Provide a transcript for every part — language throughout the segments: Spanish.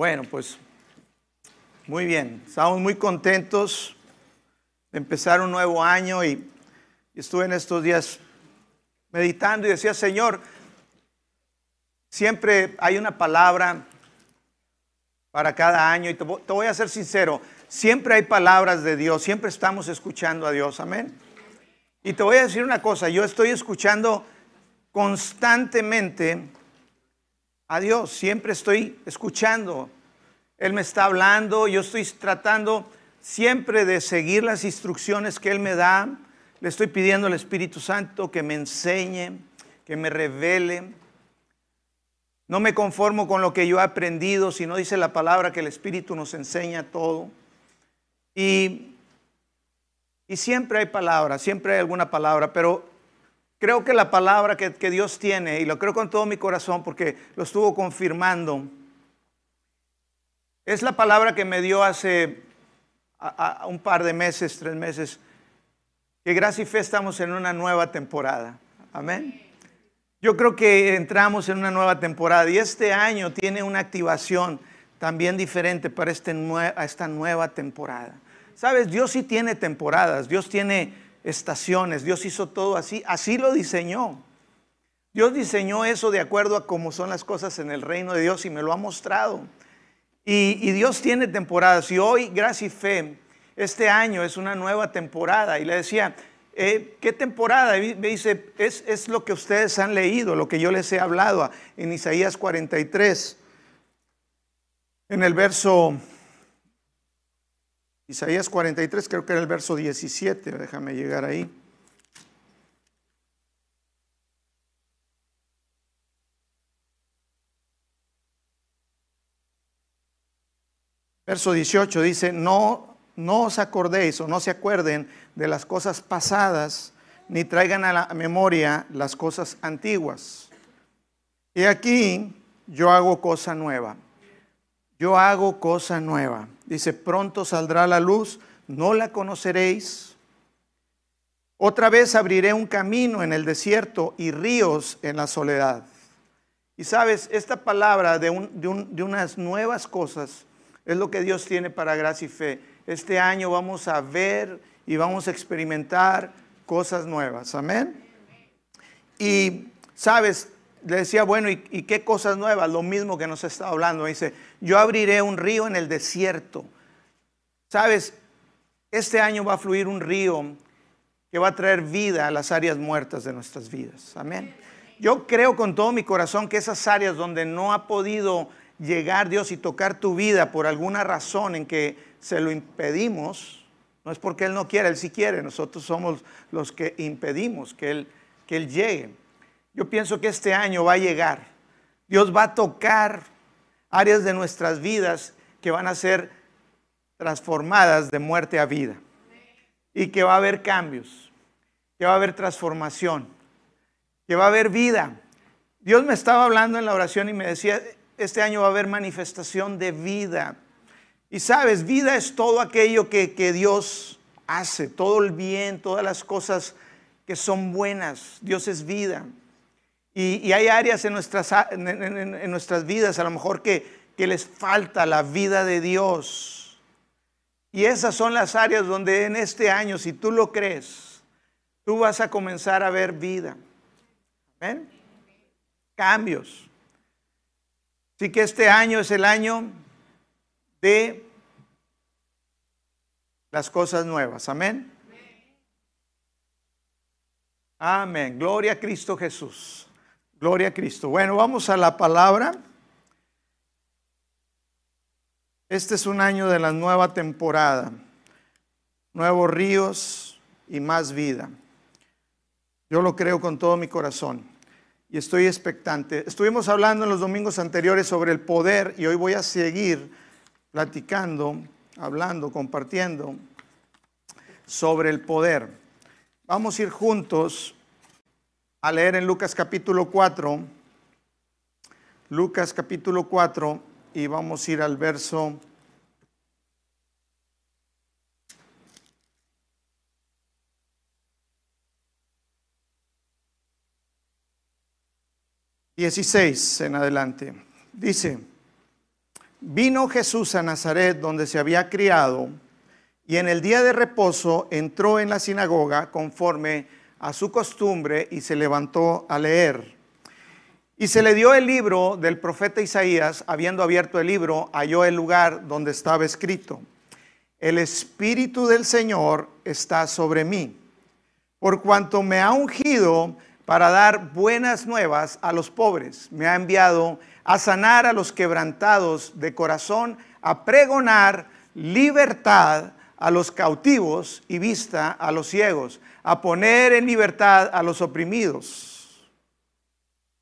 Bueno, pues muy bien, estamos muy contentos de empezar un nuevo año y, estuve en estos días meditando y decía, Señor, siempre hay una palabra para cada año y te, voy a ser sincero, siempre hay palabras de Dios, siempre estamos escuchando a Dios, amén. Y te voy a decir una cosa, yo estoy escuchando constantemente a Dios, siempre estoy escuchando. Él me está hablando, yo estoy tratando siempre de seguir las instrucciones que Él me da. Le estoy pidiendo al Espíritu Santo que me enseñe, que me revele. No me conformo con lo que yo he aprendido, sino dice la palabra que el Espíritu nos enseña todo. Y, y siempre hay palabra, siempre hay alguna palabra, pero Creo que la palabra que, Dios tiene, y lo creo con todo mi corazón porque lo estuvo confirmando, es la palabra que me dio hace un par de meses, tres meses, que gracia y fe estamos en una nueva temporada. Amén. Yo creo que entramos en una nueva temporada y este año tiene una activación también diferente para este esta nueva temporada. Sabes, Dios sí tiene temporadas, Dios tiene estaciones. Dios hizo todo así, así lo diseñó. Dios diseñó eso de acuerdo a cómo son las cosas en el reino de Dios y me lo ha mostrado. Y, Dios tiene temporadas. Y hoy, gracia y fe, este año es una nueva temporada. Y le decía, eh, ¿qué temporada? Y me dice, es, es lo que ustedes han leído, lo que yo les he hablado en Isaías 43, en el verso Isaías 43, creo que era el verso 17, déjame llegar ahí. Verso 18 dice, no, no os acordéis o no se acuerden de las cosas pasadas, ni traigan a la memoria las cosas antiguas. Y aquí yo hago cosa nueva yo hago cosa nueva. Dice, pronto saldrá la luz, no la conoceréis. Otra vez abriré un camino en el desierto y ríos en la soledad. Y sabes, esta palabra de, unas nuevas cosas es lo que Dios tiene para gracia y fe. Este año vamos a ver y vamos a experimentar cosas nuevas. Amén. Y sabes, le decía, bueno, ¿y, qué cosas nuevas? Lo mismo que nos está hablando. Dice, yo abriré un río en el desierto. Sabes, este año va a fluir un río que va a traer vida a las áreas muertas de nuestras vidas. Amén. Yo creo con todo mi corazón que esas áreas donde no ha podido llegar Dios y tocar tu vida por alguna razón en que se lo impedimos, no es porque Él no quiera, Él sí quiere, nosotros somos los que impedimos que Él, que él llegue. Yo pienso que este año va a llegar. Dios va a tocar áreas de nuestras vidas que van a ser transformadas de muerte a vida. Y que va a haber cambios, que va a haber transformación, que va a haber vida. Dios me estaba hablando en la oración y me decía, este año va a haber manifestación de vida. Y sabes, vida es todo aquello que, que Dios hace, todo el bien, todas las cosas que son buenas. Dios es vida. Y, hay áreas en nuestras, en, nuestras, vidas a lo mejor que, que les falta la vida de Dios. Y esas son las áreas donde en este año, si tú lo crees, tú vas a comenzar a ver vida. ¿Ven? Cambios. Así que este año es el año de las cosas nuevas. Amén. Amén. Gloria a Cristo Jesús. Gloria a Cristo. Bueno, vamos a la palabra. Este es un año de la nueva temporada. Nuevos ríos y más vida. Yo lo creo con todo mi corazón y estoy expectante. Estuvimos hablando en los domingos anteriores sobre el poder y hoy voy a seguir platicando, hablando, compartiendo sobre el poder. Vamos a ir juntos a leer en Lucas capítulo 4, Lucas capítulo 4, y vamos a ir al verso Dieciséis en adelante. Dice, vino Jesús a Nazaret donde se había criado y en el día de reposo entró en la sinagoga conforme a su costumbre y se levantó a leer. Y se le dio el libro del profeta Isaías, habiendo abierto el libro, halló el lugar donde estaba escrito, el Espíritu del Señor está sobre mí, por cuanto me ha ungido para dar buenas nuevas a los pobres, me ha enviado a sanar a los quebrantados de corazón, a pregonar libertad a los cautivos y vista a los ciegos, a poner en libertad a los oprimidos,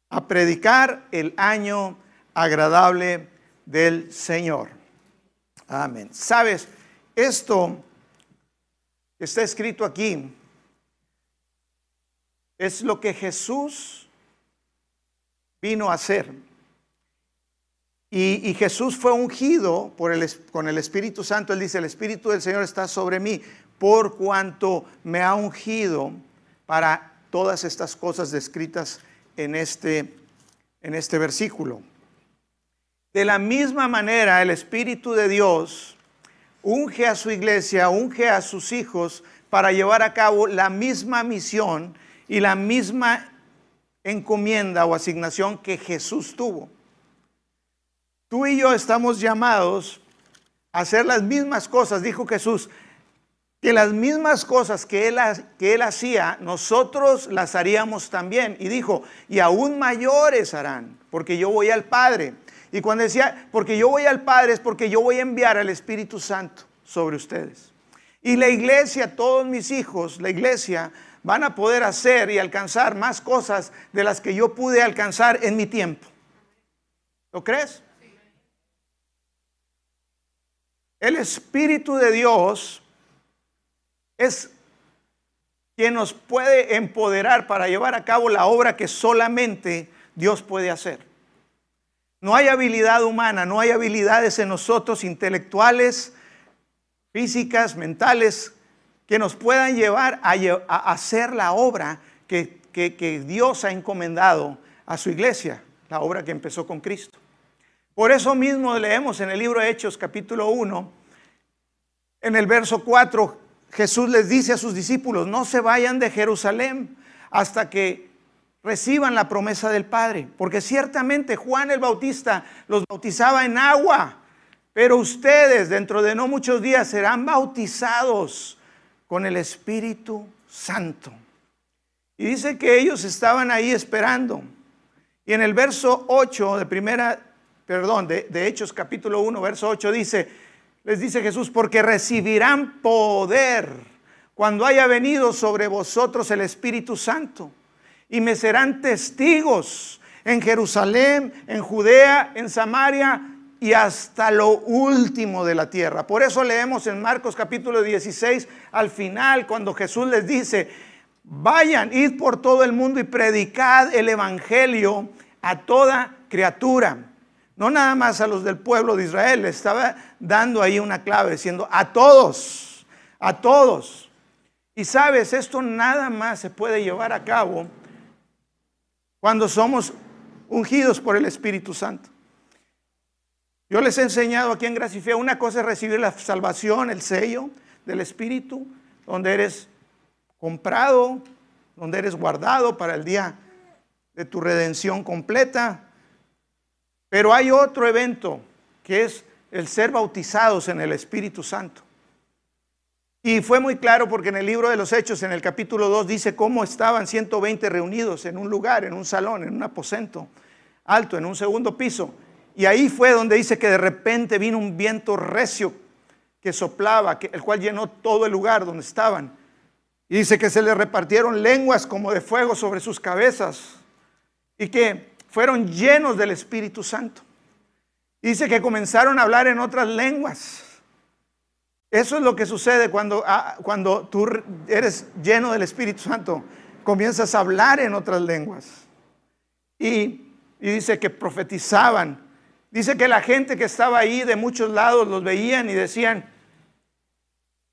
a predicar el año agradable del Señor. Amén. Sabes, esto está escrito aquí es lo que Jesús vino a hacer. Y, Jesús fue ungido por el, con el Espíritu Santo. Él dice, el Espíritu del Señor está sobre mí por cuanto me ha ungido para todas estas cosas descritas en este, en este versículo. De la misma manera, el Espíritu de Dios unge a su iglesia, unge a sus hijos para llevar a cabo la misma misión y la misma encomienda o asignación que Jesús tuvo. Tú y yo estamos llamados a hacer las mismas cosas, dijo Jesús, que las mismas cosas que él, que él hacía, nosotros las haríamos también. Y dijo, y aún mayores harán, porque yo voy al Padre. Y cuando decía, porque yo voy al Padre es porque yo voy a enviar al Espíritu Santo sobre ustedes. Y la iglesia, todos mis hijos, la iglesia, van a poder hacer y alcanzar más cosas de las que yo pude alcanzar en mi tiempo. ¿Lo crees? El Espíritu de Dios es quien nos puede empoderar para llevar a cabo la obra que solamente Dios puede hacer. No hay habilidad humana, no hay habilidades en nosotros intelectuales, físicas, mentales, que nos puedan llevar a, hacer la obra que, Dios ha encomendado a su iglesia, la obra que empezó con Cristo. Por eso mismo leemos en el libro de Hechos capítulo 1, en el verso 4, Jesús les dice a sus discípulos, no se vayan de Jerusalén hasta que reciban la promesa del Padre, porque ciertamente Juan el Bautista los bautizaba en agua, pero ustedes dentro de no muchos días serán bautizados con el Espíritu Santo. Y dice que ellos estaban ahí esperando. Y en el verso 8 de primera perdón, de, Hechos capítulo 1, verso 8 dice, les dice Jesús, porque recibirán poder cuando haya venido sobre vosotros el Espíritu Santo y me serán testigos en Jerusalén, en Judea, en Samaria y hasta lo último de la tierra. Por eso leemos en Marcos capítulo 16 al final cuando Jesús les dice, vayan, id por todo el mundo y predicad el Evangelio a toda criatura no nada más a los del pueblo de Israel, le estaba dando ahí una clave, diciendo a todos, a todos. Y sabes, esto nada más se puede llevar a cabo cuando somos ungidos por el Espíritu Santo. Yo les he enseñado aquí en Gracia una cosa es recibir la salvación, el sello del Espíritu, donde eres comprado, donde eres guardado para el día de tu redención completa. Pero hay otro evento que es el ser bautizados en el Espíritu Santo. Y fue muy claro porque en el libro de los Hechos, en el capítulo 2, dice cómo estaban 120 reunidos en un lugar, en un salón, en un aposento alto, en un segundo piso. Y ahí fue donde dice que de repente vino un viento recio que soplaba, el cual llenó todo el lugar donde estaban. Y dice que se les repartieron lenguas como de fuego sobre sus cabezas. Y que fueron llenos del Espíritu Santo. Dice que comenzaron a hablar en otras lenguas. Eso es lo que sucede cuando, ah, cuando tú eres lleno del Espíritu Santo. Comienzas a hablar en otras lenguas. Y, y dice que profetizaban. Dice que la gente que estaba ahí de muchos lados los veían y decían,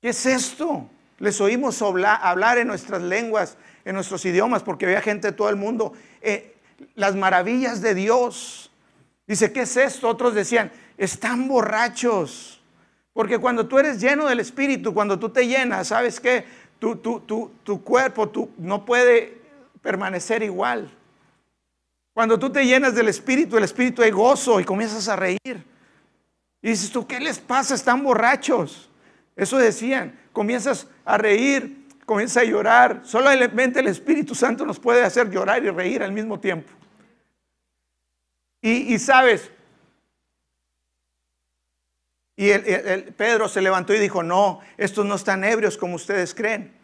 ¿qué es esto? Les oímos hablar en nuestras lenguas, en nuestros idiomas, porque había gente de todo el mundo. Eh, las maravillas de Dios. Dice, ¿qué es esto? Otros decían, están borrachos. Porque cuando tú eres lleno del Espíritu, cuando tú te llenas, ¿sabes qué? Tu, tu, tu, tu cuerpo tú, no puede permanecer igual. Cuando tú te llenas del Espíritu, el Espíritu hay gozo y comienzas a reír. Y dices tú, ¿qué les pasa? Están borrachos. Eso decían, comienzas a reír, comienzas a llorar. Solamente el Espíritu Santo nos puede hacer llorar y reír al mismo tiempo. Y, sabes, y el, Pedro se levantó y dijo, no, estos no están ebrios como ustedes creen,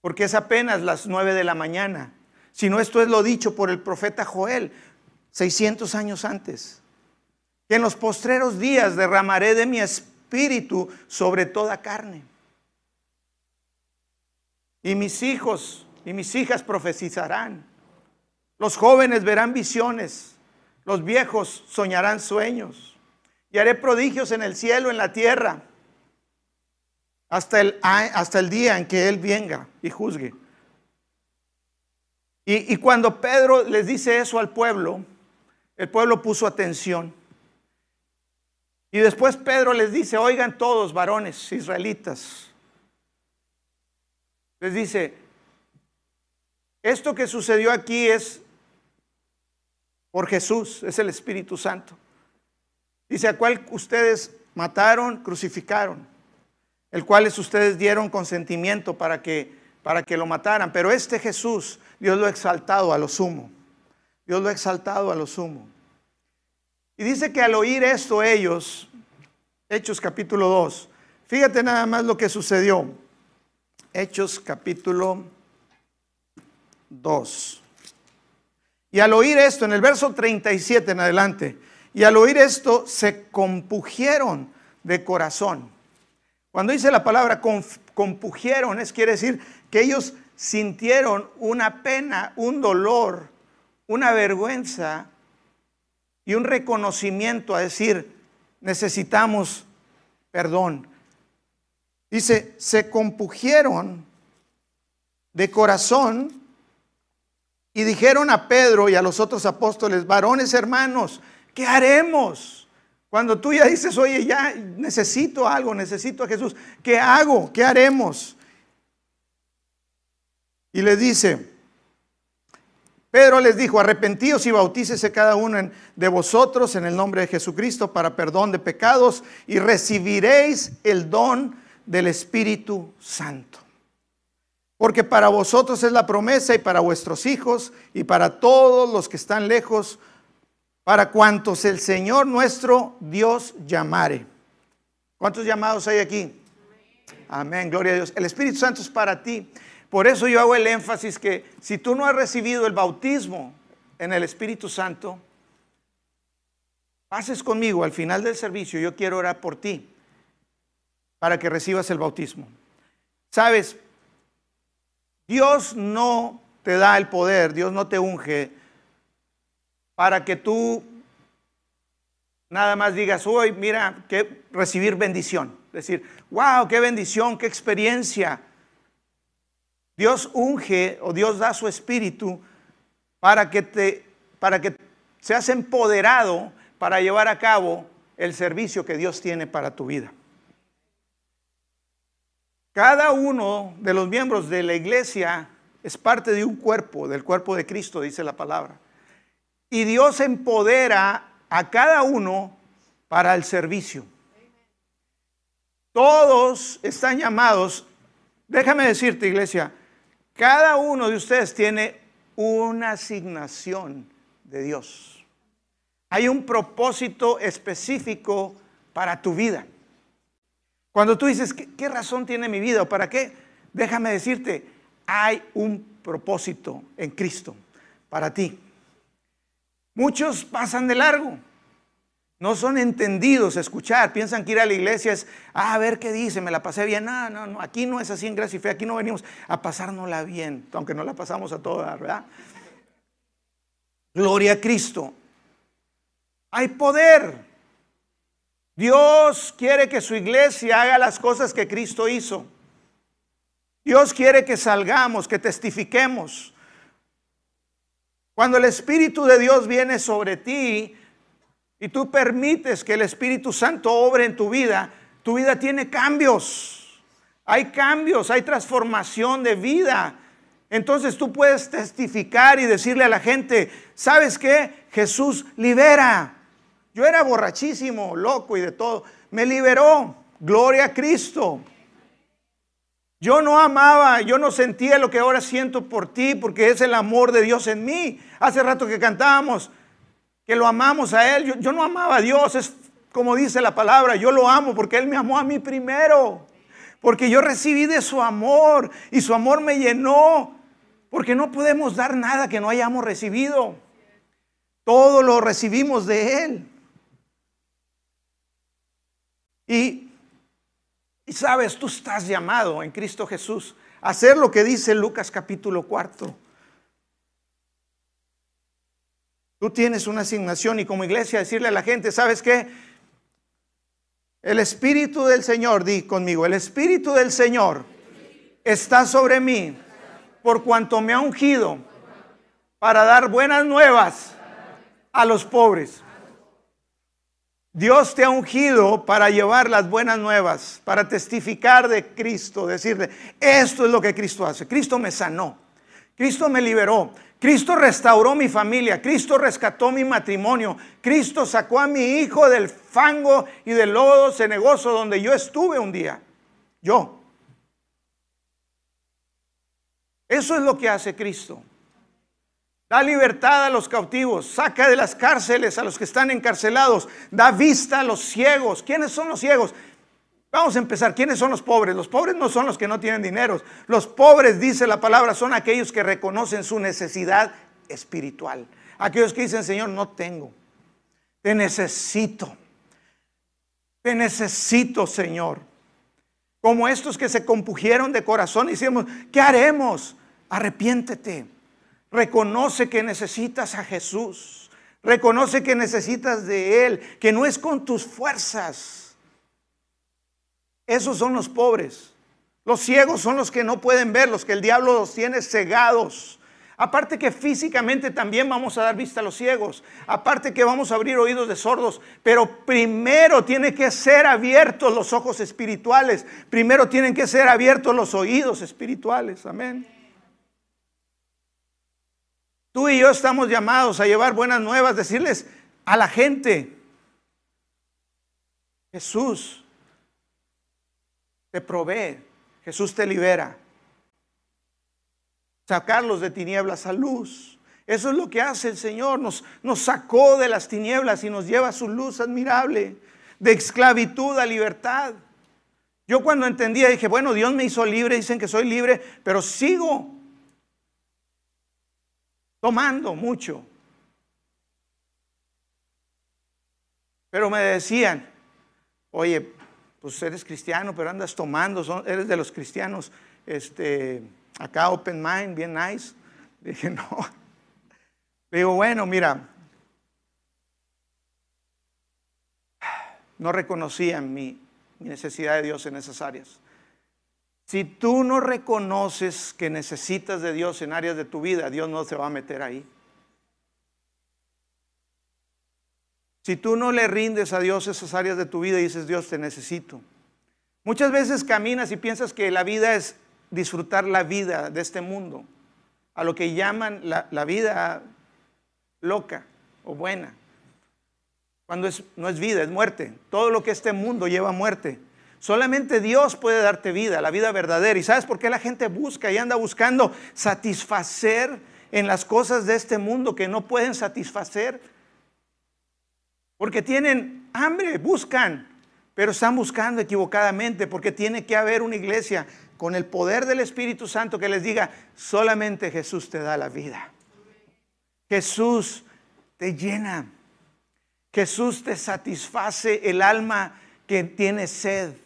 porque es apenas las nueve de la mañana sino esto es lo dicho por el profeta Joel 600 años antes. Que en los postreros días derramaré de mi espíritu sobre toda carne. Y mis hijos y mis hijas profetizarán. Los jóvenes verán visiones. Los viejos soñarán sueños. Y haré prodigios en el cielo, en la tierra, hasta el, hasta el día en que Él venga y juzgue. Y, cuando Pedro les dice eso al pueblo, el pueblo puso atención. Y después Pedro les dice, oigan todos varones israelitas, les dice, esto que sucedió aquí es por Jesús, es el Espíritu Santo. Dice, a cual ustedes mataron, crucificaron, el cual ustedes dieron consentimiento para que, para que lo mataran. Pero este Jesús Dios lo ha exaltado a lo sumo. Dios lo ha exaltado a lo sumo. Y dice que al oír esto ellos, Hechos capítulo 2, fíjate nada más lo que sucedió. Hechos capítulo 2. Y al oír esto, en el verso 37 en adelante, y al oír esto se compugieron de corazón. Cuando dice la palabra compugieron, es quiere decir que ellos sintieron una pena, un dolor, una vergüenza y un reconocimiento a decir, necesitamos perdón. Dice, se compugieron de corazón y dijeron a Pedro y a los otros apóstoles, varones hermanos, ¿qué haremos? Cuando tú ya dices, oye, ya necesito algo, necesito a Jesús, ¿qué hago? ¿Qué haremos? Y le dice, Pedro les dijo, arrepentíos y bautícese cada uno de vosotros en el nombre de Jesucristo para perdón de pecados y recibiréis el don del Espíritu Santo. Porque para vosotros es la promesa y para vuestros hijos y para todos los que están lejos, para cuantos el Señor nuestro Dios llamare. ¿Cuántos llamados hay aquí? Amén, gloria a Dios. El Espíritu Santo es para ti. Por eso yo hago el énfasis que si tú no has recibido el bautismo en el Espíritu Santo, pases conmigo al final del servicio, yo quiero orar por ti para que recibas el bautismo. Sabes, Dios no te da el poder, Dios no te unge para que tú nada más digas, hoy mira, que recibir bendición. Decir, wow, qué bendición, qué experiencia. Dios unge o Dios da su espíritu para que te para que seas empoderado para llevar a cabo el servicio que Dios tiene para tu vida. Cada uno de los miembros de la iglesia es parte de un cuerpo, del cuerpo de Cristo, dice la palabra. Y Dios empodera a cada uno para el servicio. Todos están llamados, déjame decirte iglesia, cada uno de ustedes tiene una asignación de Dios. Hay un propósito específico para tu vida. Cuando tú dices, ¿qué, razón tiene mi vida o para qué? Déjame decirte, hay un propósito en Cristo para ti. Muchos pasan de largo. No son entendidos escuchar, piensan que ir a la iglesia es, ah, a ver qué dice, me la pasé bien. No, no, no, aquí no es así en gracia y fe, aquí no venimos a pasárnosla bien, aunque no la pasamos a todas, ¿verdad? Gloria a Cristo. Hay poder. Dios quiere que su iglesia haga las cosas que Cristo hizo. Dios quiere que salgamos, que testifiquemos. Cuando el Espíritu de Dios viene sobre ti, y tú permites que el Espíritu Santo obre en tu vida, tu vida tiene cambios. Hay cambios, hay transformación de vida. Entonces tú puedes testificar y decirle a la gente, ¿sabes qué? Jesús libera. Yo era borrachísimo, loco y de todo. Me liberó. Gloria a Cristo. Yo no amaba, yo no sentía lo que ahora siento por ti, porque es el amor de Dios en mí. Hace rato que cantábamos que lo amamos a Él. Yo, yo, no amaba a Dios, es como dice la palabra, yo lo amo porque Él me amó a mí primero. Porque yo recibí de su amor y su amor me llenó. Porque no podemos dar nada que no hayamos recibido. Todo lo recibimos de Él. Y sabes, tú estás llamado en Cristo Jesús a hacer lo que dice Lucas capítulo 4. Tú tienes una asignación y como iglesia decirle a la gente, ¿sabes qué? El Espíritu del Señor, di conmigo, el Espíritu del Señor está sobre mí por cuanto me ha ungido para dar buenas nuevas a los pobres. Dios te ha ungido para llevar las buenas nuevas, para testificar de Cristo, decirle, esto es lo que Cristo hace. Cristo me sanó, Cristo me liberó, Cristo restauró mi familia, Cristo rescató mi matrimonio, Cristo sacó a mi hijo del fango y del lodo cenegoso donde yo estuve un día. Yo. Eso es lo que hace Cristo. Da libertad a los cautivos, saca de las cárceles a los que están encarcelados, da vista a los ciegos. ¿Quiénes son los ciegos? Vamos a empezar. ¿Quiénes son los pobres? Los pobres no son los que no tienen dinero. Los pobres, dice la palabra, son aquellos que reconocen su necesidad espiritual. Aquellos que dicen, Señor, no tengo. Te necesito. Te necesito, Señor. Como estos que se compugieron de corazón y decimos, ¿qué haremos? Arrepiéntete. Reconoce que necesitas a Jesús. Reconoce que necesitas de Él, que no es con tus fuerzas. Esos son los pobres. Los ciegos son los que no pueden ver, los que el diablo los tiene cegados. Aparte que físicamente también vamos a dar vista a los ciegos. Aparte que vamos a abrir oídos de sordos. Pero primero tiene que ser abiertos los ojos espirituales. Primero tienen que ser abiertos los oídos espirituales. Amén. Tú y yo estamos llamados a llevar buenas nuevas, decirles a la gente, Jesús te provee, Jesús te libera. Sacarlos de tinieblas a luz. Eso es lo que hace el Señor. Nos, sacó de las tinieblas y nos lleva a su luz admirable, de esclavitud a libertad. Yo cuando entendía dije, bueno, Dios me hizo libre, dicen que soy libre, pero sigo tomando mucho. Pero me decían, oye, pues eres cristiano, pero andas tomando, eres de los cristianos, este, acá open mind, bien nice. dije, no. digo, bueno, mira, no reconocían mi necesidad de Dios en esas áreas. Si tú no reconoces que necesitas de Dios en áreas de tu vida, Dios no se va a meter ahí. Si tú no le rindes a Dios esas áreas de tu vida y dices, Dios, te necesito. Muchas veces caminas y piensas que la vida es disfrutar la vida de este mundo, a lo que llaman la, vida loca o buena. Cuando es, no es vida, es muerte. Todo lo que este mundo lleva a muerte. Solamente Dios puede darte vida, la vida verdadera. ¿Y sabes por qué la gente busca y anda buscando satisfacer en las cosas de este mundo que no pueden satisfacer? Porque tienen hambre, buscan, pero están buscando equivocadamente porque tiene que haber una iglesia con el poder del Espíritu Santo que les diga, solamente Jesús te da la vida. Jesús te llena. Jesús te satisface el alma que tiene sed.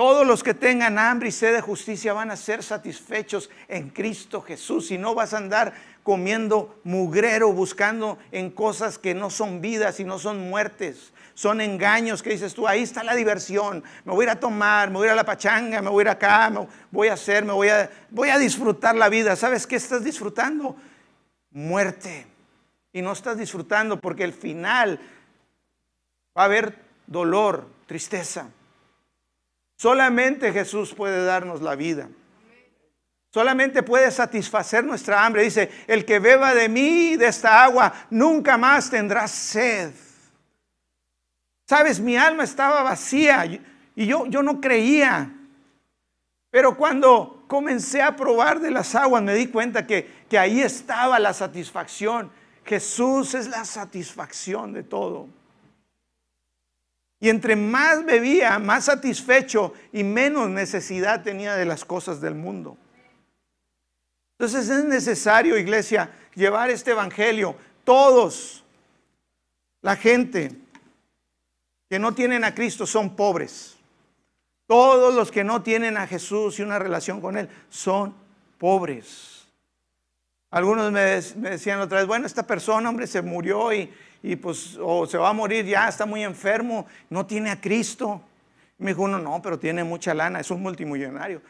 Todos los que tengan hambre y sed de justicia van a ser satisfechos en Cristo Jesús y no vas a andar comiendo mugrero, buscando en cosas que no son vidas y no son muertes. Son engaños que dices tú, ahí está la diversión. Me voy a ir a tomar, me voy a ir a la pachanga, me voy a ir acá, me voy a hacer, me voy a, voy a disfrutar la vida. ¿Sabes qué estás disfrutando? Muerte. Y no estás disfrutando porque el final va a haber dolor, tristeza. Solamente Jesús puede darnos la vida. Solamente puede satisfacer nuestra hambre. Dice, el que beba de mí, de esta agua, nunca más tendrá sed. Sabes, mi alma estaba vacía y yo, yo no creía. Pero cuando comencé a probar de las aguas, me di cuenta que, que ahí estaba la satisfacción. Jesús es la satisfacción de todo. Y entre más bebía, más satisfecho y menos necesidad tenía de las cosas del mundo. Entonces es necesario, iglesia, llevar este evangelio. Todos, la gente que no tienen a Cristo son pobres. Todos los que no tienen a Jesús y una relación con Él son pobres. Algunos me, decían otra vez, bueno, esta persona, hombre, se murió y, y pues o se va a morir ya, está muy enfermo, no tiene a Cristo. me dijo uno, no, pero tiene mucha lana, es un multimillonario.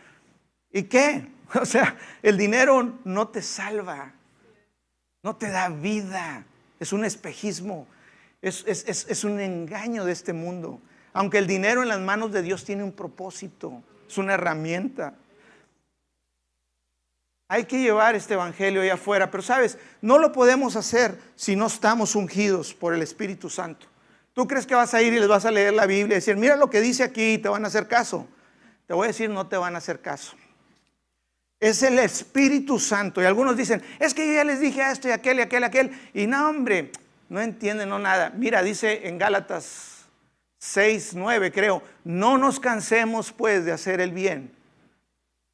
¿Y qué? O sea, el dinero no te salva, no te da vida, es un espejismo, es, es, un engaño de este mundo. Aunque el dinero en las manos de Dios tiene un propósito, es una herramienta. Hay que llevar este evangelio ahí afuera, pero sabes, no lo podemos hacer si no estamos ungidos por el Espíritu Santo. ¿Tú crees que vas a ir y les vas a leer la Biblia y decir, mira lo que dice aquí y te van a hacer caso? Te voy a decir, no te van a hacer caso. Es el Espíritu Santo. Y algunos dicen, es que yo ya les dije esto y aquel y aquel y aquel. Y no, hombre, no entienden no nada. Mira, dice en Gálatas 6, 9, creo, no nos cansemos pues de hacer el bien.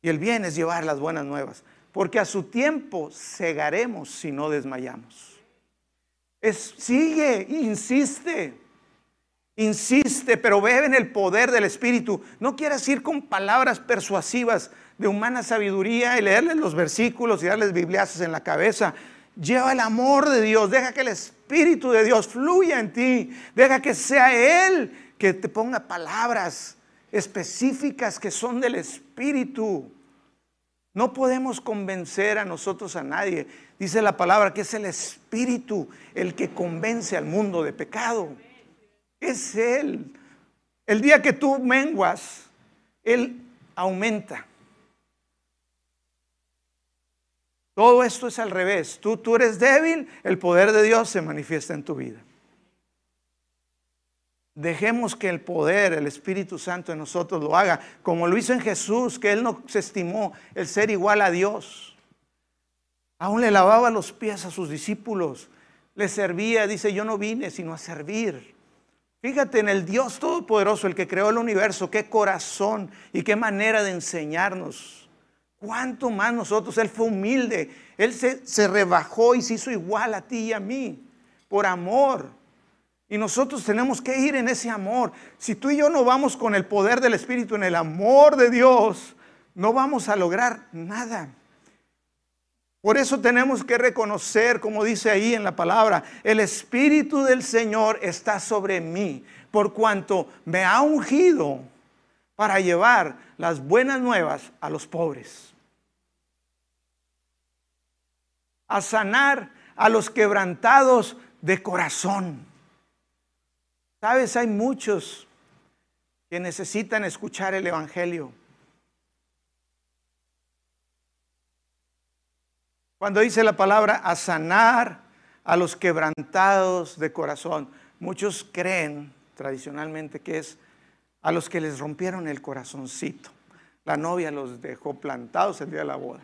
Y el bien es llevar las buenas nuevas. Porque a su tiempo cegaremos si no desmayamos. Es, sigue, insiste, insiste, pero bebe en el poder del Espíritu. No quieras ir con palabras persuasivas de humana sabiduría y leerles los versículos y darles bibliazos en la cabeza. Lleva el amor de Dios, deja que el Espíritu de Dios fluya en ti, deja que sea Él que te ponga palabras específicas que son del Espíritu. No podemos convencer a nosotros a nadie. Dice la palabra que es el Espíritu el que convence al mundo de pecado. Es Él. El día que tú menguas, Él aumenta. Todo esto es al revés. Tú, tú eres débil, el poder de Dios se manifiesta en tu vida. Dejemos que el poder, el Espíritu Santo en nosotros lo haga, como lo hizo en Jesús, que Él no se estimó el ser igual a Dios. Aún le lavaba los pies a sus discípulos, le servía, dice, yo no vine sino a servir. Fíjate en el Dios Todopoderoso, el que creó el universo, qué corazón y qué manera de enseñarnos. ¿Cuánto más nosotros? Él fue humilde. Él se, rebajó y se hizo igual a ti y a mí. Por amor. Y nosotros tenemos que ir en ese amor. Si tú y yo no vamos con el poder del Espíritu, en el amor de Dios, no vamos a lograr nada. Por eso tenemos que reconocer, como dice ahí en la palabra, el Espíritu del Señor está sobre mí, por cuanto me ha ungido para llevar las buenas nuevas a los pobres. A sanar a los quebrantados de corazón. Sabes, hay muchos que necesitan escuchar el Evangelio. Cuando dice la palabra a sanar a los quebrantados de corazón, muchos creen tradicionalmente que es a los que les rompieron el corazoncito. La novia los dejó plantados el día de la boda.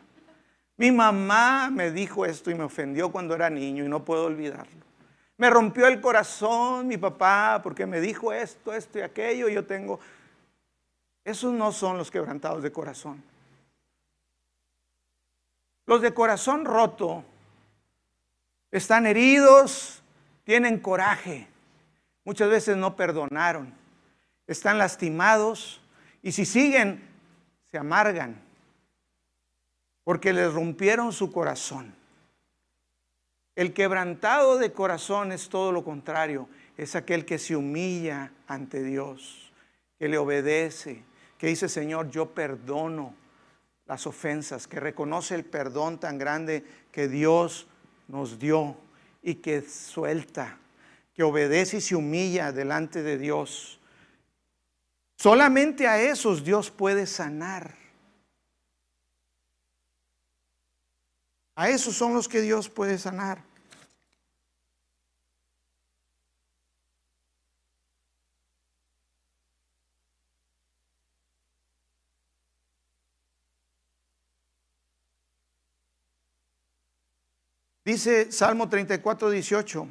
Mi mamá me dijo esto y me ofendió cuando era niño y no puedo olvidarlo. Me rompió el corazón mi papá porque me dijo esto, esto y aquello. Yo tengo... Esos no son los quebrantados de corazón. Los de corazón roto están heridos, tienen coraje. Muchas veces no perdonaron están lastimados y si siguen, se amargan porque les rompieron su corazón. El quebrantado de corazón es todo lo contrario, es aquel que se humilla ante Dios, que le obedece, que dice, Señor, yo perdono las ofensas, que reconoce el perdón tan grande que Dios nos dio y que suelta que obedece y se humilla delante de Dios, solamente a esos Dios puede sanar. A esos son los que Dios puede sanar. Dice Salmo 34, 18.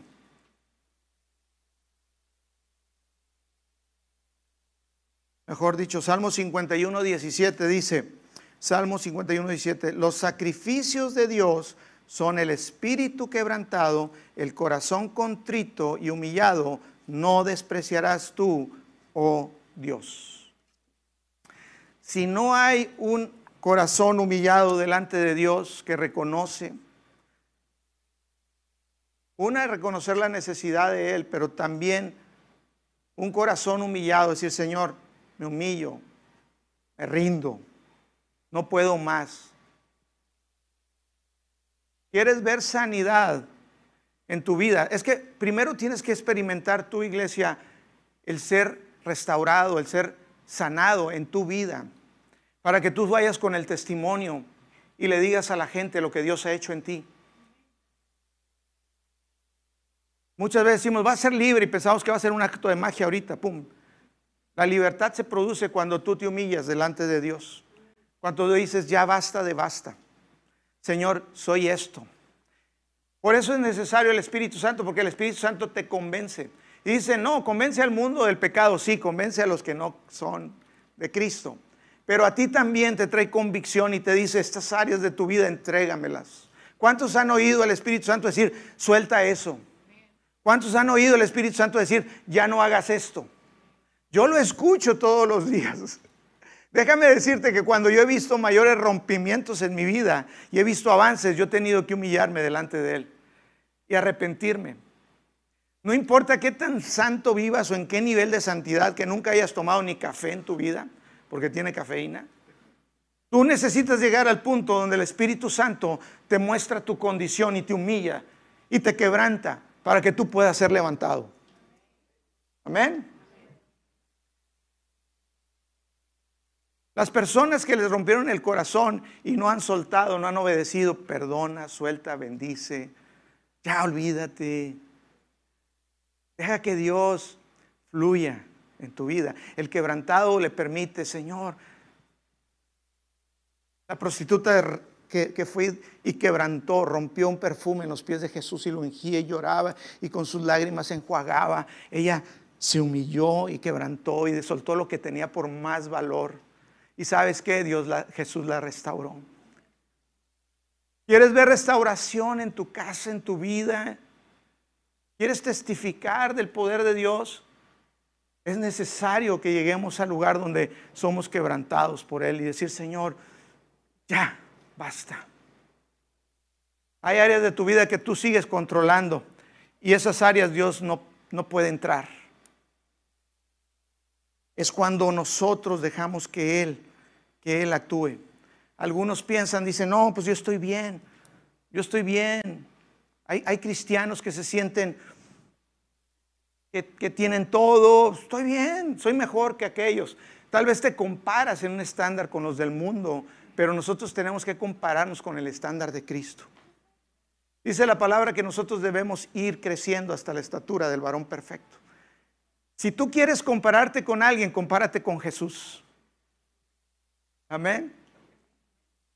Mejor dicho, Salmo 51, 17 dice, Salmo 51, 17, los sacrificios de Dios son el espíritu quebrantado, el corazón contrito y humillado, no despreciarás tú, oh Dios. Si no hay un corazón humillado delante de Dios que reconoce, una es reconocer la necesidad de Él, pero también un corazón humillado, decir, Señor, me humillo, me rindo, no puedo más. ¿Quieres ver sanidad en tu vida? Es que primero tienes que experimentar tu iglesia el ser restaurado, el ser sanado en tu vida, para que tú vayas con el testimonio y le digas a la gente lo que Dios ha hecho en ti. Muchas veces decimos, va a ser libre y pensamos que va a ser un acto de magia ahorita, pum. La libertad se produce cuando tú te humillas delante de Dios. Cuando tú dices, ya basta de basta. Señor, soy esto. Por eso es necesario el Espíritu Santo, porque el Espíritu Santo te convence. Y dice, no, convence al mundo del pecado, sí, convence a los que no son de Cristo. Pero a ti también te trae convicción y te dice, estas áreas de tu vida, entrégamelas. ¿Cuántos han oído al Espíritu Santo decir, suelta eso? ¿Cuántos han oído el Espíritu Santo decir, ya no hagas esto? Yo lo escucho todos los días. Déjame decirte que cuando yo he visto mayores rompimientos en mi vida y he visto avances, yo he tenido que humillarme delante de Él y arrepentirme. No importa qué tan santo vivas o en qué nivel de santidad, que nunca hayas tomado ni café en tu vida, porque tiene cafeína. Tú necesitas llegar al punto donde el Espíritu Santo te muestra tu condición y te humilla y te quebranta para que tú puedas ser levantado. Amén. Las personas que les rompieron el corazón y no han soltado, no han obedecido, perdona, suelta, bendice. Ya olvídate. Deja que Dios fluya en tu vida. El quebrantado le permite, Señor. La prostituta que, fue y quebrantó, rompió un perfume en los pies de Jesús y lo ungía y lloraba y con sus lágrimas enjuagaba. Ella se humilló y quebrantó y soltó lo que tenía por más valor. Y sabes que Dios, Jesús la restauró. ¿Quieres ver restauración en tu casa, en tu vida? ¿Quieres testificar del poder de Dios? Es necesario que lleguemos al lugar donde somos quebrantados por Él y decir, Señor, ya, basta. Hay áreas de tu vida que tú sigues controlando y esas áreas Dios no, no puede entrar. Es cuando nosotros dejamos que Él, que Él actúe. Algunos piensan, dicen, no, pues yo estoy bien, yo estoy bien. Hay, hay cristianos que se sienten que, que tienen todo, estoy bien, soy mejor que aquellos. Tal vez te comparas en un estándar con los del mundo, pero nosotros tenemos que compararnos con el estándar de Cristo. Dice la palabra que nosotros debemos ir creciendo hasta la estatura del varón perfecto. Si tú quieres compararte con alguien, compárate con Jesús. Amén.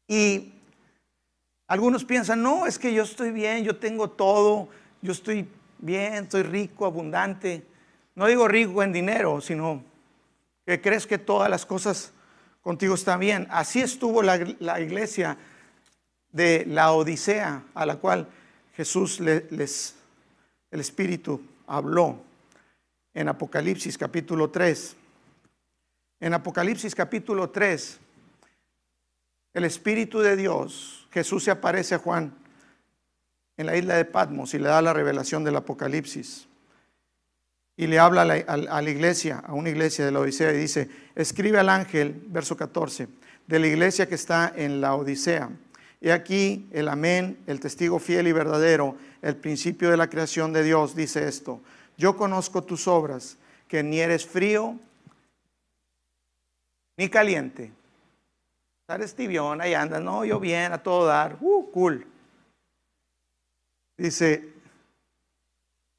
Y algunos piensan, no, es que yo estoy bien, yo tengo todo, yo estoy bien, estoy rico, abundante. No digo rico en dinero, sino que crees que todas las cosas contigo está bien. Así estuvo la, iglesia de la Odisea a la cual Jesús les, el Espíritu habló en Apocalipsis capítulo 3. En Apocalipsis capítulo 3, el Espíritu de Dios, Jesús se aparece a Juan en la isla de Patmos y le da la revelación del Apocalipsis y le habla a la, iglesia, a una iglesia de la Odisea, y dice, escribe al ángel, verso 14, de la iglesia que está en la Odisea. Y aquí el amén, el testigo fiel y verdadero, el principio de la creación de Dios, dice esto. yo conozco tus obras, que ni eres frío ni caliente. Eres tibión, ahí andas, no, yo bien, a todo dar, uh, cool. Dice,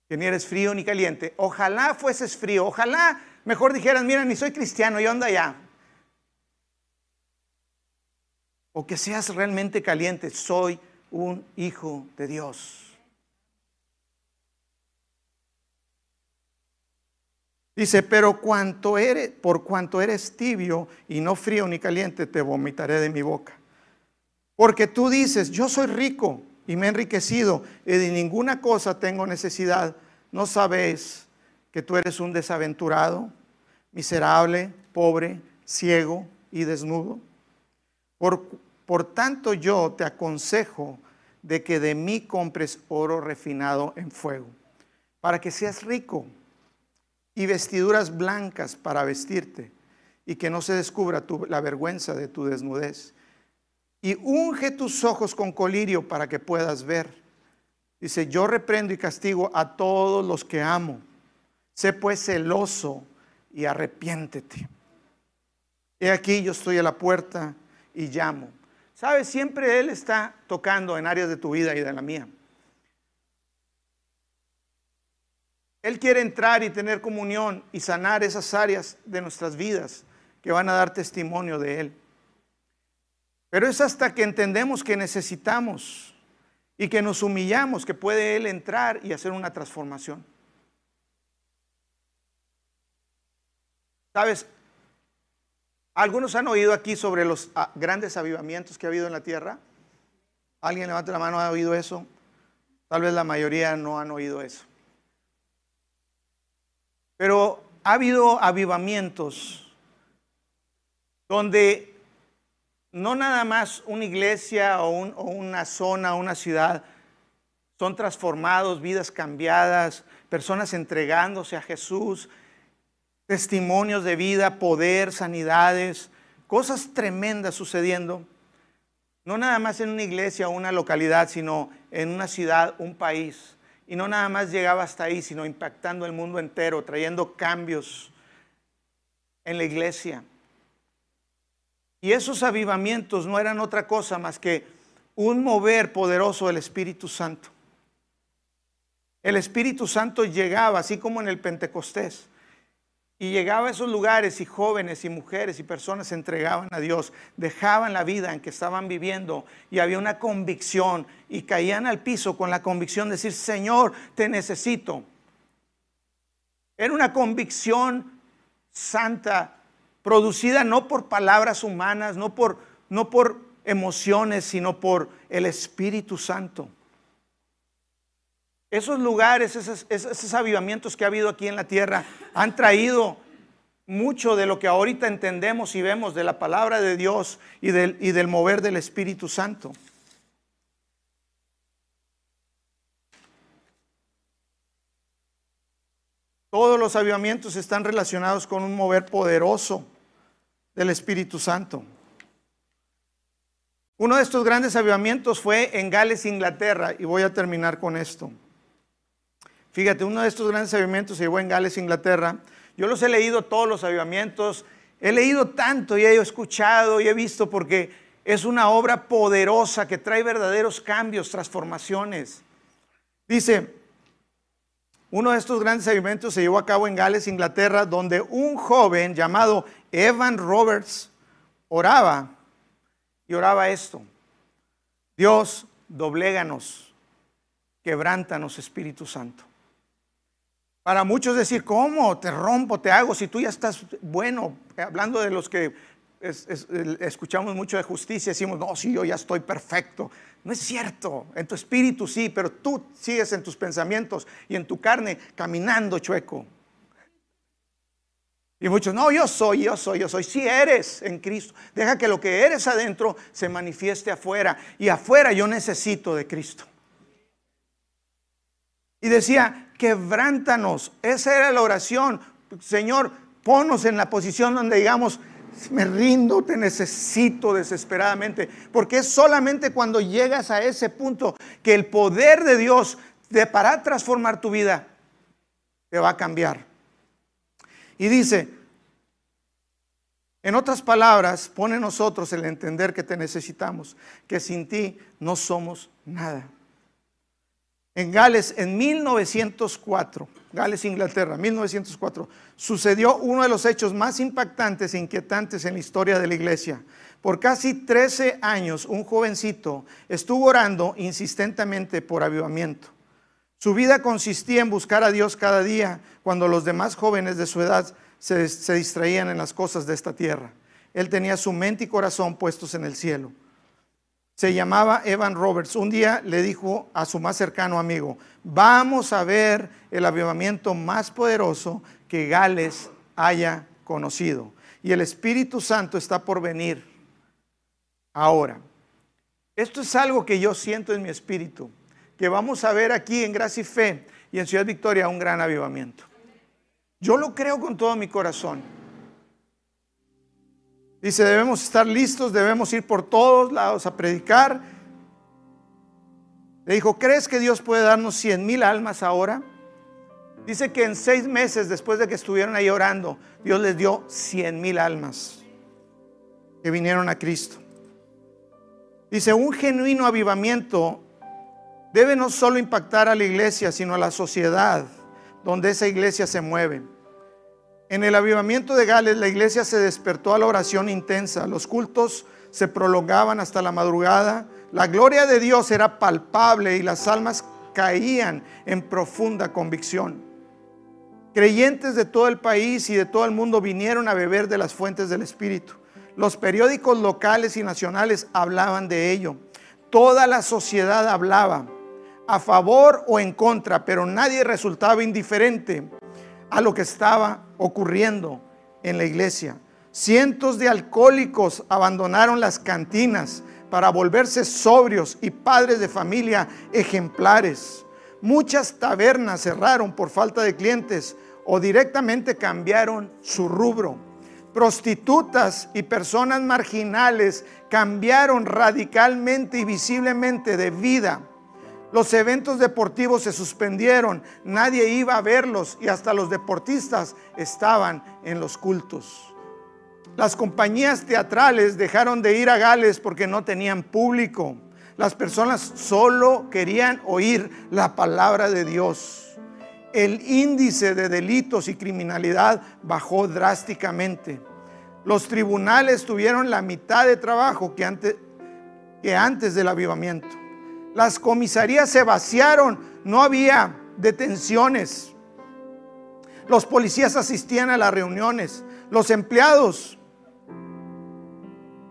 que ni eres frío ni caliente. Ojalá fueses frío, ojalá mejor dijeras, mira, ni soy cristiano, yo ando allá. O que seas realmente caliente, soy un hijo de Dios. Dice, pero cuanto eres, por cuanto eres tibio y no frío ni caliente, te vomitaré de mi boca. Porque tú dices, yo soy rico y me he enriquecido y de ninguna cosa tengo necesidad. ¿No sabéis que tú eres un desaventurado, miserable, pobre, ciego y desnudo? Por, por tanto yo te aconsejo de que de mí compres oro refinado en fuego, para que seas rico y vestiduras blancas para vestirte y que no se descubra la vergüenza de tu desnudez. Y unge tus ojos con colirio para que puedas ver. Dice, yo reprendo y castigo a todos los que amo. Sé pues celoso y arrepiéntete. He aquí yo estoy a la puerta y llamo. Sabes, siempre Él está tocando en áreas de tu vida y de la mía. Él quiere entrar y tener comunión y sanar esas áreas de nuestras vidas que van a dar testimonio de Él. Pero es hasta que entendemos que necesitamos y que nos humillamos que puede Él entrar y hacer una transformación. ¿Sabes? Algunos han oído aquí sobre los ah, grandes avivamientos que ha habido en la tierra. ¿Alguien levanta la mano ha oído eso? Tal vez la mayoría no han oído eso. Pero ha habido avivamientos donde no nada más una iglesia o, una zona, una ciudad, son transformados, vidas cambiadas, personas entregándose a Jesús, testimonios de vida, poder, sanidades, cosas tremendas sucediendo. No nada más en una iglesia o una localidad, sino en una ciudad, un país. Y no nada más llegaba hasta ahí, sino impactando el mundo entero, trayendo cambios en la iglesia. Y esos avivamientos no eran otra cosa más que un mover poderoso del Espíritu Santo. El Espíritu Santo llegaba, así como en el Pentecostés, y llegaba a esos lugares y jóvenes y mujeres y personas se entregaban a Dios, dejaban la vida en que estaban viviendo y había una convicción y caían al piso con la convicción de decir, Señor, te necesito. Era una convicción santa, producida no por palabras humanas, no por, no por emociones, sino por el Espíritu Santo. Esos lugares, esos, avivamientos que ha habido aquí en la tierra han traído mucho de lo que ahorita entendemos y vemos de la palabra de Dios y del, mover del Espíritu Santo. Todos los avivamientos están relacionados con un mover poderoso del Espíritu Santo. Uno de estos grandes avivamientos fue en Gales, Inglaterra, y voy a terminar con esto. Fíjate, uno de estos grandes avivamientos se llevó en Gales, Inglaterra. Yo los he leído todos los avivamientos, he leído tanto y he escuchado y he visto porque es una obra poderosa que trae verdaderos cambios, transformaciones. Dice, uno de estos grandes avivamientos se llevó a cabo en Gales, Inglaterra, donde un joven llamado Evan Roberts oraba y oraba esto. Dios, dobléganos, quebrántanos, Espíritu Santo. Para muchos decir, ¿cómo? Te rompo, te hago, si tú ya estás bueno. Hablando de los que escuchamos mucho de justicia, decimos, no, si yo ya estoy perfecto. No es cierto, en tu espíritu sí, pero tú sigues en tus pensamientos y en tu carne caminando chueco. Y muchos, no, yo soy, yo soy, yo soy. Si eres en Cristo, deja que lo que eres adentro se manifieste afuera. Y afuera yo necesito de Cristo. Y decía, quebrántanos. Esa era la oración. Señor, ponos en la posición donde digamos, me rindo, te necesito desesperadamente. Porque es solamente cuando llegas a ese punto que el poder de Dios de para transformar tu vida te va a cambiar. Y dice, en otras palabras, pone nosotros el entender que te necesitamos, que sin ti no somos nada. En Gales, en 1904, Gales, Inglaterra, 1904, sucedió uno de los hechos más impactantes e inquietantes en la historia de la iglesia. Por casi 13 años, un jovencito estuvo orando insistentemente por avivamiento. Su vida consistía en buscar a Dios cada día cuando los demás jóvenes de su edad se, distraían en las cosas de esta tierra. Él tenía su mente y corazón puestos en el cielo. Se llamaba Evan Roberts. Un día le dijo a su más cercano amigo, vamos a ver el avivamiento más poderoso que Gales haya conocido. Y el Espíritu Santo está por venir ahora. Esto es algo que yo siento en mi espíritu, que vamos a ver aquí en Gracia y Fe y en Ciudad Victoria un gran avivamiento. Yo lo creo con todo mi corazón. Dice, debemos estar listos, debemos ir por todos lados a predicar. Le dijo, ¿crees que Dios puede darnos 100 mil almas ahora? Dice que en seis meses después de que estuvieron ahí orando, Dios les dio 100 mil almas que vinieron a Cristo. Dice, un genuino avivamiento debe no solo impactar a la iglesia, sino a la sociedad donde esa iglesia se mueve. En el avivamiento de Gales la iglesia se despertó a la oración intensa, los cultos se prolongaban hasta la madrugada, la gloria de Dios era palpable y las almas caían en profunda convicción. Creyentes de todo el país y de todo el mundo vinieron a beber de las fuentes del Espíritu. Los periódicos locales y nacionales hablaban de ello. Toda la sociedad hablaba a favor o en contra, pero nadie resultaba indiferente a lo que estaba ocurriendo en la iglesia. Cientos de alcohólicos abandonaron las cantinas para volverse sobrios y padres de familia ejemplares. Muchas tabernas cerraron por falta de clientes o directamente cambiaron su rubro. Prostitutas y personas marginales cambiaron radicalmente y visiblemente de vida los eventos deportivos se suspendieron, nadie iba a verlos y hasta los deportistas estaban en los cultos. Las compañías teatrales dejaron de ir a Gales porque no tenían público. Las personas solo querían oír la palabra de Dios. El índice de delitos y criminalidad bajó drásticamente. Los tribunales tuvieron la mitad de trabajo que antes, que antes del avivamiento. Las comisarías se vaciaron, no había detenciones. Los policías asistían a las reuniones, los empleados,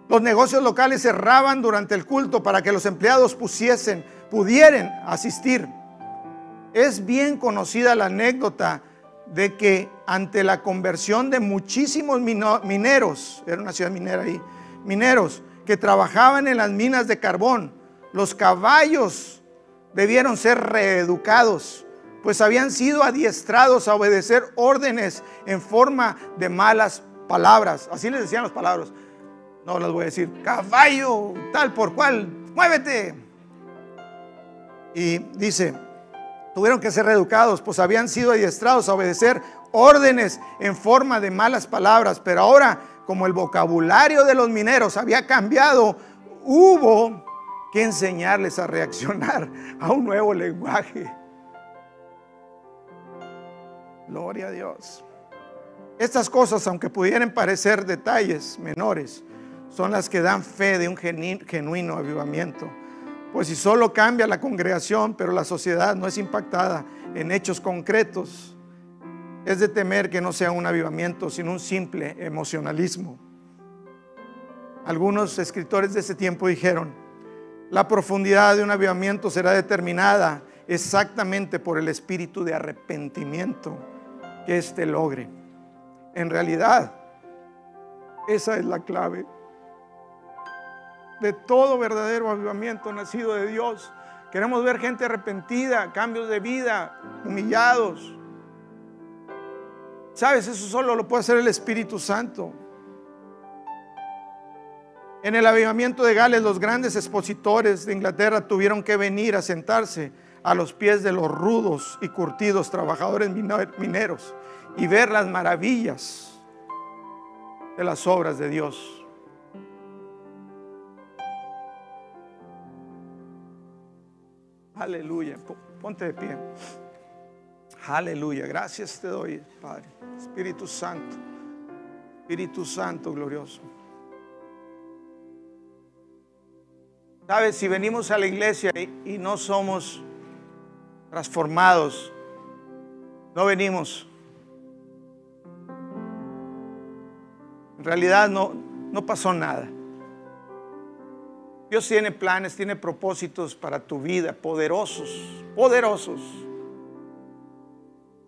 los negocios locales cerraban durante el culto para que los empleados pusiesen, pudieran asistir. Es bien conocida la anécdota de que ante la conversión de muchísimos mineros, era una ciudad minera ahí, mineros que trabajaban en las minas de carbón, los caballos debieron ser reeducados, pues habían sido adiestrados a obedecer órdenes en forma de malas palabras. Así les decían las palabras. No las voy a decir, caballo, tal por cual, muévete. Y dice, tuvieron que ser reeducados, pues habían sido adiestrados a obedecer órdenes en forma de malas palabras. Pero ahora, como el vocabulario de los mineros había cambiado, hubo que enseñarles a reaccionar a un nuevo lenguaje. Gloria a Dios. Estas cosas, aunque pudieran parecer detalles menores, son las que dan fe de un genuino avivamiento. Pues si solo cambia la congregación, pero la sociedad no es impactada en hechos concretos, es de temer que no sea un avivamiento, sino un simple emocionalismo. Algunos escritores de ese tiempo dijeron, la profundidad de un avivamiento será determinada exactamente por el espíritu de arrepentimiento que éste logre. En realidad, esa es la clave de todo verdadero avivamiento nacido de Dios. Queremos ver gente arrepentida, cambios de vida, humillados. ¿Sabes? Eso solo lo puede hacer el Espíritu Santo. En el avivamiento de Gales, los grandes expositores de Inglaterra tuvieron que venir a sentarse a los pies de los rudos y curtidos trabajadores mineros y ver las maravillas de las obras de Dios. Aleluya. Ponte de pie. Aleluya. Gracias te doy, Padre. Espíritu Santo. Espíritu Santo glorioso. Sabes, si venimos a la iglesia y, no somos transformados, no venimos. En realidad no, no pasó nada. Dios tiene planes, tiene propósitos para tu vida, poderosos, poderosos.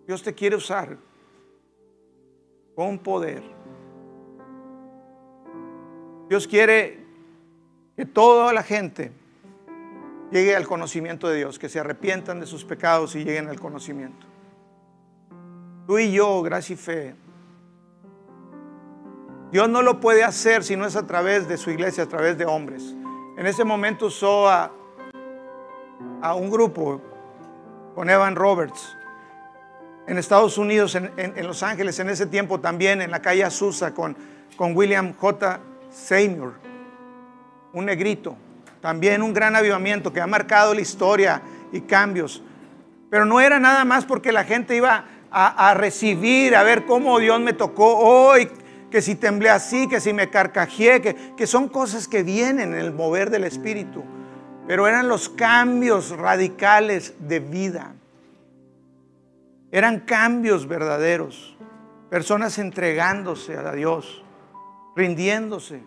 Dios te quiere usar con poder. Dios quiere que toda la gente llegue al conocimiento de Dios, que se arrepientan de sus pecados y lleguen al conocimiento. Tú y yo, gracia y fe. Dios no lo puede hacer si no es a través de su iglesia, a través de hombres. En ese momento usó a, un grupo con Evan Roberts en Estados Unidos, en, Los Ángeles, en ese tiempo también en la calle Azusa con, con William J. Seymour, un negrito, también un gran avivamiento que ha marcado la historia y cambios. Pero no era nada más porque la gente iba a, recibir, a ver cómo Dios me tocó hoy, que si temblé así, que si me carcajeé, que, que son cosas que vienen en el mover del Espíritu. Pero eran los cambios radicales de vida. Eran cambios verdaderos. Personas entregándose a Dios, rindiéndose.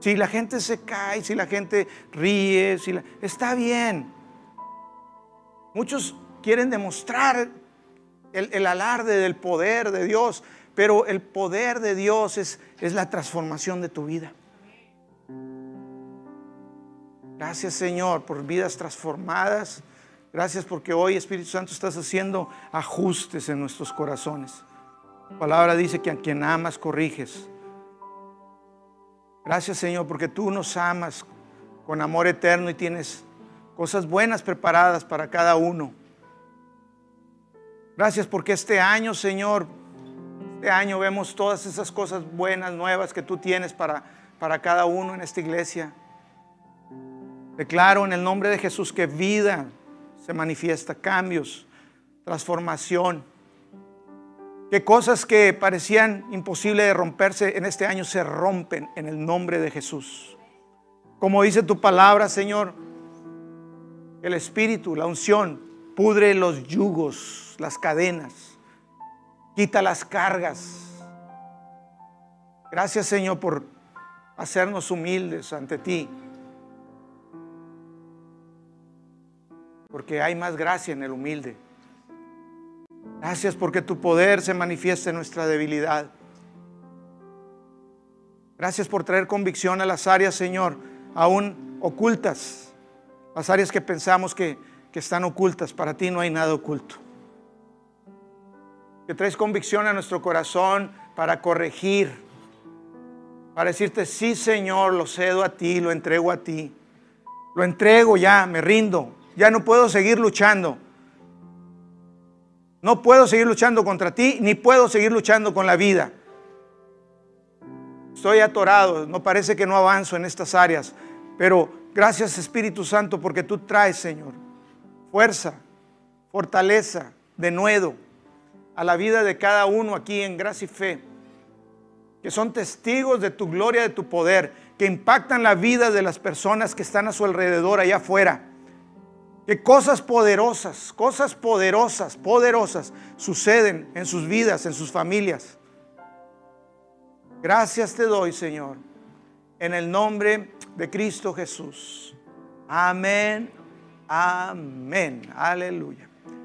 Si la gente se cae, si la gente ríe, si está bien. Muchos quieren demostrar el, alarde del poder de Dios, pero el poder de Dios es, es la transformación de tu vida. Gracias Señor por vidas transformadas. Gracias porque hoy Espíritu Santo estás haciendo ajustes en nuestros corazones. La palabra dice que a quien amas corriges. Gracias Señor porque tú nos amas con amor eterno y tienes cosas buenas preparadas para cada uno. Gracias porque este año, Señor, este año vemos todas esas cosas buenas, nuevas que tú tienes para, para cada uno en esta iglesia. Declaro en el nombre de Jesús que vida se manifiesta, cambios, transformación. Que cosas que parecían imposibles de romperse en este año se rompen en el nombre de Jesús. Como dice tu palabra, Señor, el Espíritu, la unción, pudre los yugos las cadenas, quita las cargas. Gracias Señor por hacernos humildes ante ti. Porque hay más gracia en el humilde. Gracias porque tu poder se manifiesta en nuestra debilidad. Gracias por traer convicción a las áreas, Señor, aún ocultas. Las áreas que pensamos que, que están ocultas. Para ti no hay nada oculto que traes convicción a nuestro corazón para corregir, para decirte, sí Señor, lo cedo a ti, lo entrego a ti, lo entrego ya, me rindo, ya no puedo seguir luchando. No puedo seguir luchando contra ti, ni puedo seguir luchando con la vida. Estoy atorado, no parece que no avanzo en estas áreas, pero gracias Espíritu Santo porque tú traes, Señor, fuerza, fortaleza, de nuevo a la vida de cada uno aquí en gracia y fe, que son testigos de tu gloria, de tu poder, que impactan la vida de las personas que están a su alrededor allá afuera. Que cosas poderosas, cosas poderosas, poderosas suceden en sus vidas, en sus familias. Gracias te doy, Señor, en el nombre de Cristo Jesús. Amén, amén, aleluya.